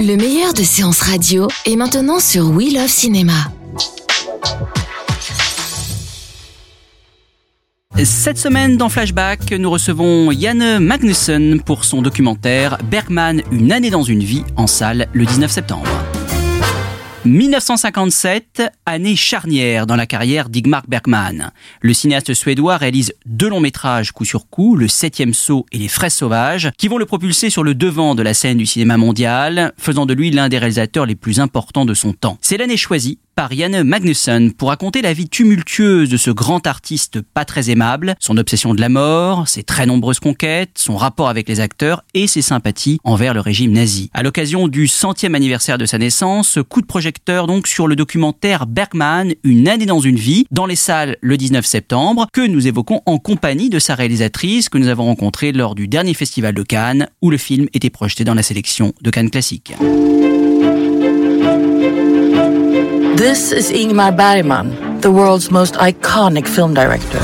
Le meilleur de séances radio est maintenant sur We Love Cinéma. Cette semaine dans Flashback, nous recevons Janne Magnussen pour son documentaire Bergman, une année dans une vie en salle le 19 septembre. 1957, année charnière dans la carrière d'Igmar Bergman. Le cinéaste suédois réalise deux longs métrages coup sur coup, Le Septième Saut et Les Fraises Sauvages, qui vont le propulser sur le devant de la scène du cinéma mondial, faisant de lui l'un des réalisateurs les plus importants de son temps. C'est l'année choisie par Janne Magnussen pour raconter la vie tumultueuse de ce grand artiste pas très aimable, son obsession de la mort, ses très nombreuses conquêtes, son rapport avec les acteurs et ses sympathies envers le régime nazi. À l'occasion du centième anniversaire de sa naissance, coup de projecteur donc sur le documentaire Bergman, Une année dans une vie, dans les salles le 19 septembre, que nous évoquons en compagnie de sa réalisatrice que nous avons rencontrée lors du dernier festival de Cannes, où le film était projeté dans la sélection de Cannes Classique. This is Ingmar Bergman, the world's most iconic film director.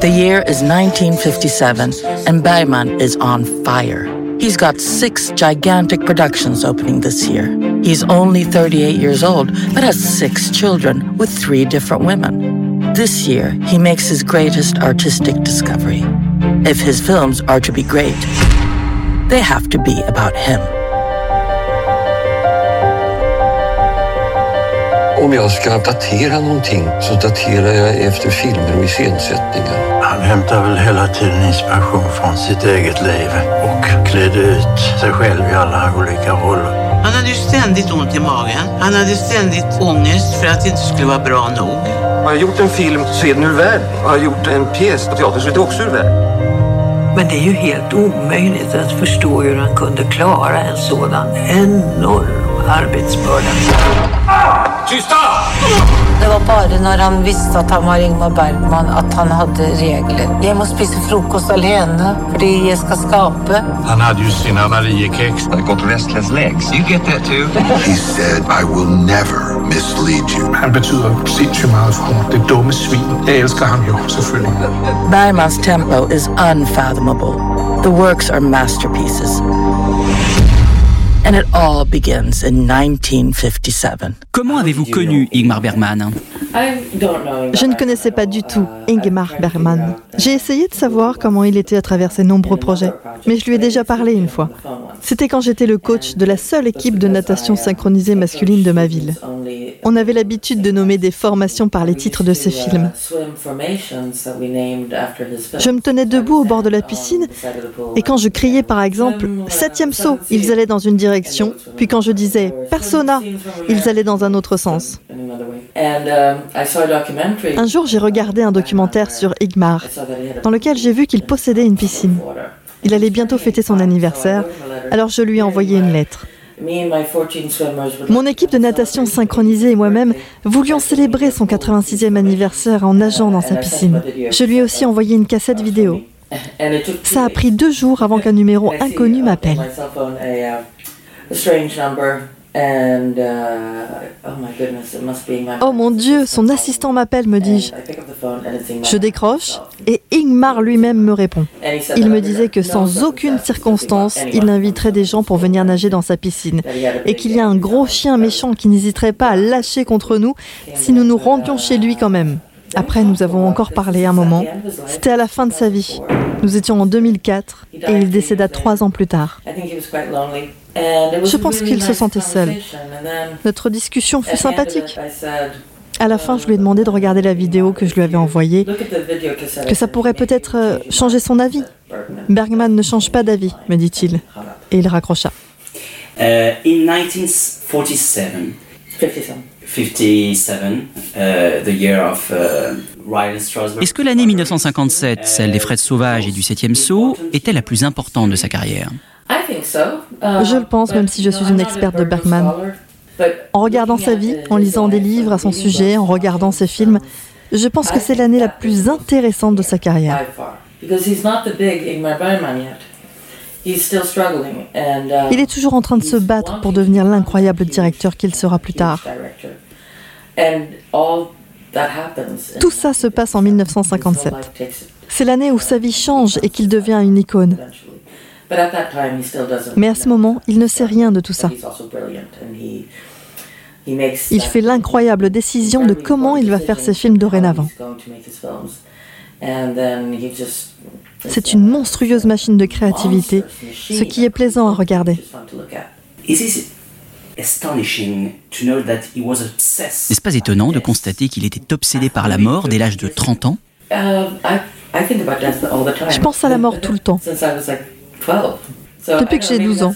The year is 1957, and Bergman is on fire. He's got six gigantic productions opening this year. He's only 38 years old, but has six children with three different women. This year, he makes his greatest artistic discovery. If his films are to be great, they have to be about him. Om jag ska datera någonting så daterar jag efter filmer och iscensättningar. Han hämtar väl hela tiden inspiration från sitt eget liv och klädde ut sig själv i alla olika roller. Han hade ju ständigt ont i magen. Han hade ständigt ångest för att det inte skulle vara bra nog. Har jag gjort en film så är den ur världen. Har jag gjort en pjäs på teater så är det också ur världen. Men det är ju helt omöjligt att förstå hur han kunde klara en sådan enorm arbetsbörda. Tysta! Det var bara när han visste att han var Ingmar Bergman att han hade regler. Jag måste spisa frukost alene för jag ska skapa. Han hade ju sina Mariekex. I got restless legs. You get that too? He said, I will never mislead you. Han betyder sindssygt meget for mig. Det dumme svin. Jeg elsker ham jo, selvfølgelig. Bergman's tempo is unfathomable. The works are masterpieces. And it all begins in 1957. Comment avez-vous connu Ingmar Bergman? Je ne connaissais pas du tout Ingmar Bergman. J'ai essayé de savoir comment il était à travers ses nombreux projets, mais je lui ai déjà parlé une fois. C'était quand j'étais le coach de la seule équipe de natation synchronisée masculine de ma ville. On avait l'habitude de nommer des formations par les titres de ses films. Je me tenais debout au bord de la piscine et quand je criais par exemple septième saut, ils allaient dans une direction, puis quand je disais persona, ils allaient dans un autre sens. Un jour, j'ai regardé un documentaire sur Igmar, dans lequel j'ai vu qu'il possédait une piscine. Il allait bientôt fêter son anniversaire, alors je lui ai envoyé une lettre. Mon équipe de natation synchronisée et moi-même voulions célébrer son 86e anniversaire en nageant dans sa piscine. Je lui ai aussi envoyé une cassette vidéo. Ça a pris deux jours avant qu'un numéro inconnu m'appelle. Oh mon Dieu, son assistant m'appelle, me dis-je. Je décroche et Ingmar lui-même me répond. Il me disait que sans aucune circonstance, il inviterait des gens pour venir nager dans sa piscine et qu'il y a un gros chien méchant qui n'hésiterait pas à lâcher contre nous si nous nous rendions chez lui quand même. Après, nous avons encore parlé un moment. C'était à la fin de sa vie. Nous étions en 2004 et il décéda trois ans plus tard. Je pense qu'il se sentait seul. Notre discussion fut sympathique. À la fin, je lui ai demandé de regarder la vidéo que je lui avais envoyée, que ça pourrait peut-être euh, changer son avis. Bergman ne change pas d'avis, me dit-il. Et il raccrocha. Uh, in 1947, Est-ce que l'année 1957, celle des Freds sauvages et du septième saut, était la plus importante de sa carrière? Je le pense, même si je suis une experte de Bergman. En regardant sa vie, en lisant des livres à son sujet, en regardant ses films, je pense que c'est l'année la plus intéressante de sa carrière. Il est toujours en train de se battre pour devenir l'incroyable directeur qu'il sera plus tard. Tout ça se passe en 1957. C'est l'année où sa vie change et qu'il devient une icône. Mais à ce moment, il ne sait rien de tout ça. Il fait l'incroyable décision de comment il va faire ses films dorénavant. C'est une monstrueuse machine de créativité, ce qui est plaisant à regarder. N'est-ce pas étonnant de constater qu'il était obsédé par la mort dès l'âge de 30 ans? Je pense à la mort tout le temps. Depuis que j'ai 12 ans.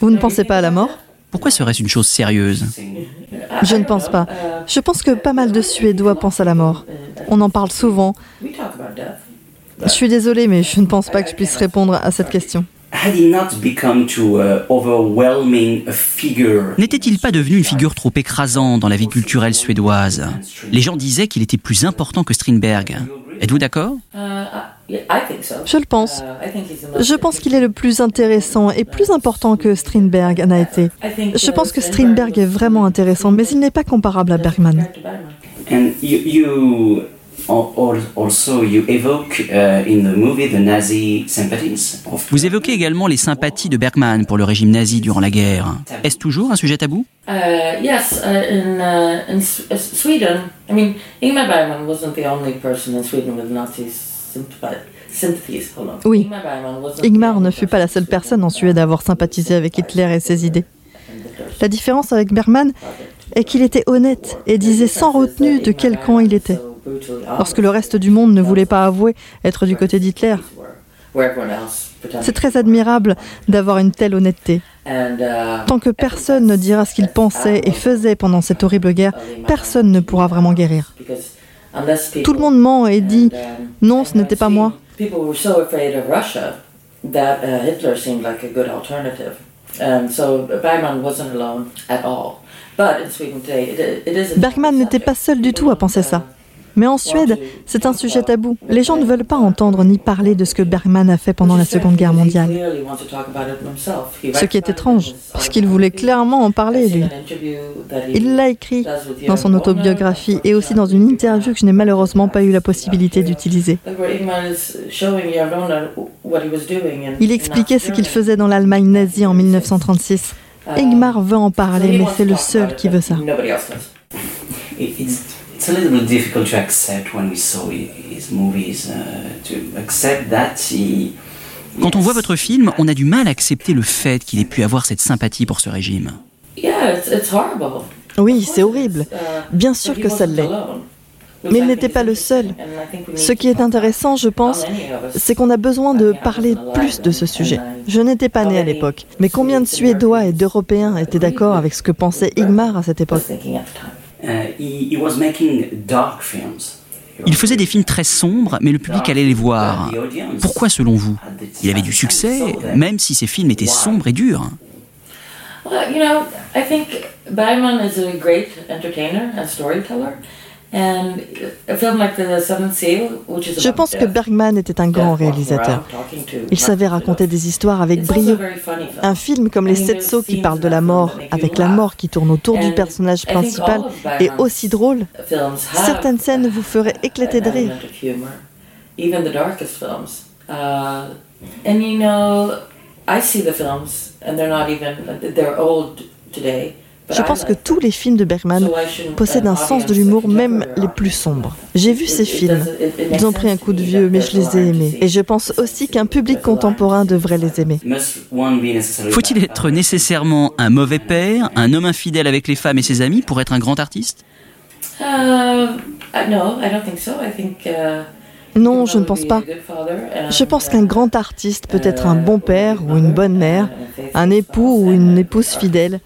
Vous ne pensez pas à la mort? Pourquoi serait-ce une chose sérieuse? Je ne pense pas. Je pense que pas mal de Suédois pensent à la mort. On en parle souvent. Je suis désolée, mais je ne pense pas que je puisse répondre à cette question. N'était-il pas devenu une figure trop écrasante dans la vie culturelle suédoise? Les gens disaient qu'il était plus important que Strindberg. Êtes-vous d'accord? Je le pense. Je pense qu'il est le plus intéressant et plus important que Strindberg n'a été. Je pense que Strindberg est vraiment intéressant, mais il n'est pas comparable à Bergman. Vous évoquez également les sympathies de Bergman pour le régime nazi durant la guerre. Est-ce toujours un sujet tabou? Oui, Ingmar ne fut pas la seule personne en Suède à avoir sympathisé avec Hitler et ses idées. La différence avec Bergman est qu'il était honnête et disait sans retenue de quel camp il était lorsque le reste du monde ne voulait pas avouer être du côté d'Hitler. C'est très admirable d'avoir une telle honnêteté. Tant que personne ne dira ce qu'il pensait et faisait pendant cette horrible guerre, personne ne pourra vraiment guérir. Tout le monde ment et dit non, ce n'était pas moi. Bergman n'était pas seul du tout à penser ça. Mais en Suède, c'est un sujet tabou. Les gens ne veulent pas entendre ni parler de ce que Bergman a fait pendant la Seconde Guerre mondiale. Ce qui est étrange, parce qu'il voulait clairement en parler, lui. Il l'a écrit dans son autobiographie et aussi dans une interview que je n'ai malheureusement pas eu la possibilité d'utiliser. Il expliquait ce qu'il faisait dans l'Allemagne nazie en 1936. Ingmar veut en parler, mais c'est le seul qui veut ça. It's a little bit difficult to accept when we saw his movies, uh, to accept that he. Quand on voit votre film, on a du mal à accepter le fait qu'il ait pu avoir cette sympathie pour ce régime. Yeah, it's, it's horrible. Oui, c'est horrible. Uh, Bien sûr que ça l'est. Mais il n'était pas le seul. Ce qui est intéressant, je pense, c'est qu'on a besoin de parler plus de ce sujet. Je n'étais pas né à l'époque, mais combien de Suédois et d'Européens étaient d'accord avec ce que pensait Igmar à cette époque? Uh, il faisait des films très sombres, mais le public allait les voir. Pourquoi selon vous Il avait du succès, même si ses films étaient sombres et durs. you know, I think Bergman is a great entertainer and storyteller. Je pense que Bergman était un grand réalisateur. Il savait raconter des histoires avec brio. Un film comme Les Sept Sceaux qui parle de la mort, avec la mort qui tourne autour du personnage principal, est aussi drôle. Certaines scènes vous feraient éclater de rire. Films, and they're not even, they're old today. Je pense que tous les films de Bergman possèdent un sens de l'humour, même les plus sombres. J'ai vu ces films. Ils ont pris un coup de vieux, mais je les ai aimés. Et je pense aussi qu'un public contemporain devrait les aimer. Faut-il être nécessairement un mauvais père, un homme infidèle avec les femmes et ses amis pour être un grand artiste? Non, je ne pense pas. Je pense qu'un grand artiste peut être un bon père ou une bonne mère, un époux ou une épouse fidèle.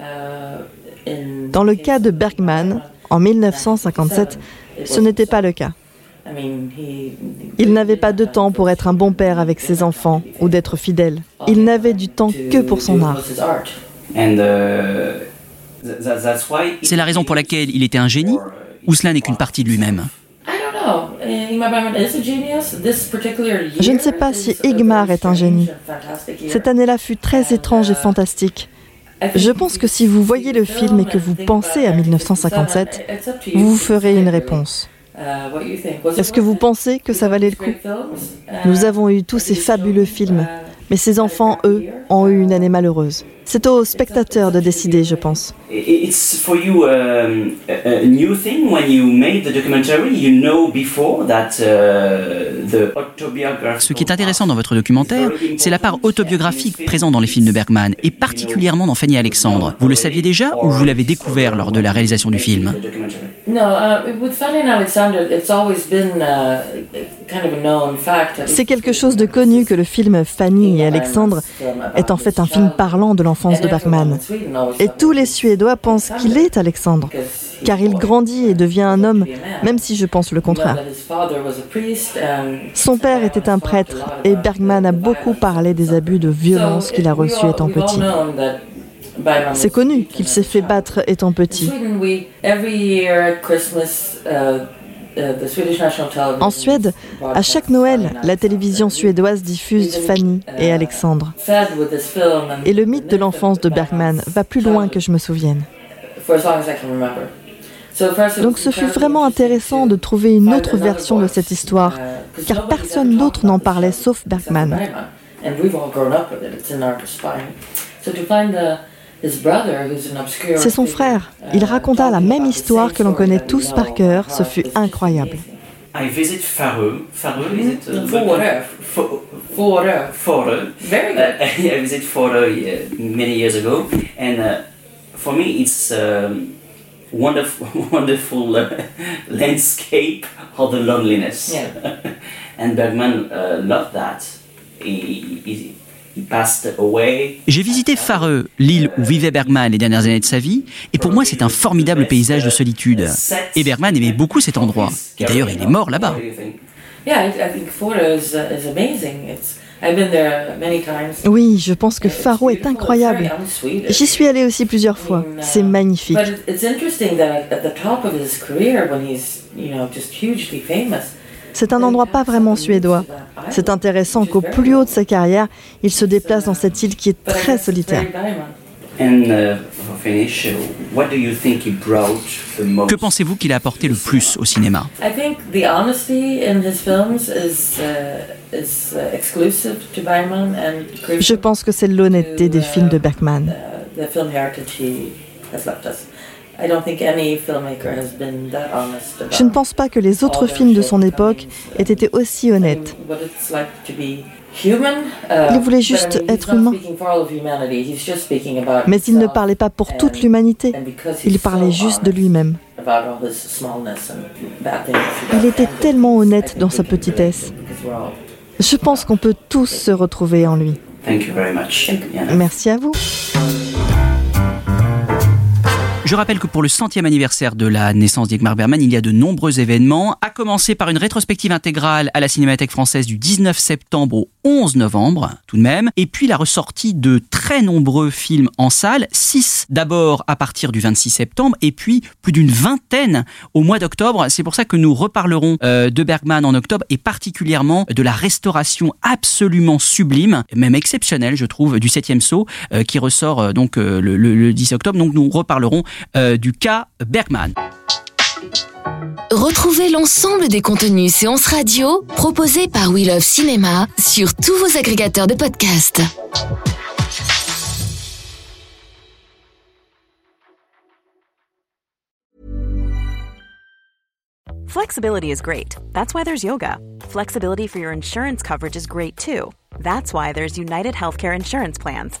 Dans le cas de Bergman, en 1957, ce n'était pas le cas. Il n'avait pas de temps pour être un bon père avec ses enfants ou d'être fidèle. Il n'avait du temps que pour son art. C'est la raison pour laquelle il était un génie ou cela n'est qu'une partie de lui-même? Je ne sais pas si Igmar est un génie. Cette année-là fut très étrange et fantastique. Je pense que si vous voyez le film et que vous pensez à 1957, vous ferez une réponse. Est-ce que vous pensez que ça valait le coup? Nous avons eu tous ces fabuleux films, mais ces enfants, eux, ont eu une année malheureuse. C'est aux spectateurs de décider, je pense. Ce qui est intéressant dans votre documentaire, c'est la part autobiographique présente dans les films de Bergman, et particulièrement dans Fanny Alexandre. Vous le saviez déjà ou vous l'avez découvert lors de la réalisation du film? C'est quelque chose de connu que le film Fanny et Alexandre est en fait un film parlant de l'enfance de Bergman. Et tous les Suédois pensent qu'il est Alexandre, car il grandit et devient un homme, même si je pense le contraire. Son père était un prêtre et Bergman a beaucoup parlé des abus de violence qu'il a reçus étant petit. C'est connu qu'il s'est fait battre étant petit. En Suède, à chaque Noël, la télévision suédoise diffuse Fanny et Alexandre. Et le mythe de l'enfance de Bergman va plus loin que je me souvienne. Donc ce fut vraiment intéressant de trouver une autre version de cette histoire, car personne d'autre n'en parlait sauf Bergman. C'est son frère. Il raconta la même histoire que l'on connaît tous par cœur. Ce fut incroyable. I visit Faroe. Faroe is it? Uh, Faroe? Faroe. Very good. Uh, I visit Faroe uh, many years ago, and uh, for me it's um, wonderful, wonderful uh, landscape of the loneliness. Yeah. and Bergman uh, loved that. He, he, J'ai visité Fareux, l'île où vivait Bergman les dernières années de sa vie, et pour moi c'est un formidable paysage de solitude. Et Bergman aimait beaucoup cet endroit. Et d'ailleurs il est mort là-bas. Oui, je pense que Faro est incroyable. J'y suis allée aussi plusieurs fois. C'est magnifique. C'est un endroit pas vraiment suédois. C'est intéressant qu'au plus haut de sa carrière, il se déplace dans cette île qui est très solitaire. Que pensez-vous qu'il a apporté le plus au cinéma? Je pense que c'est l'honnêteté des films de Bergman. Je ne pense pas que les autres films de son époque aient été aussi honnêtes. Il voulait juste être humain. Mais il ne parlait pas pour toute l'humanité. Il parlait juste de lui-même. Il était tellement honnête dans sa petitesse. Je pense qu'on peut tous se retrouver en lui. Merci à vous. Je rappelle que pour le centième anniversaire de la naissance d'Igmar Berman, il y a de nombreux événements, à commencer par une rétrospective intégrale à la Cinémathèque française du 19 septembre au 11 novembre, tout de même, et puis la ressortie de très nombreux films en salle, 6 d'abord à partir du 26 septembre, et puis plus d'une vingtaine au mois d'octobre. C'est pour ça que nous reparlerons euh, de Bergman en octobre, et particulièrement de la restauration absolument sublime, même exceptionnelle, je trouve, du 7e saut, euh, qui ressort euh, donc le, le 10 octobre. Donc nous reparlerons euh, du cas Bergman. Retrouvez l'ensemble des contenus séances radio proposés par We Love Cinéma sur tous vos agrégateurs de podcasts. Flexibility is great. That's why there's yoga. Flexibility for your insurance coverage is great too. That's why there's United Healthcare Insurance Plans.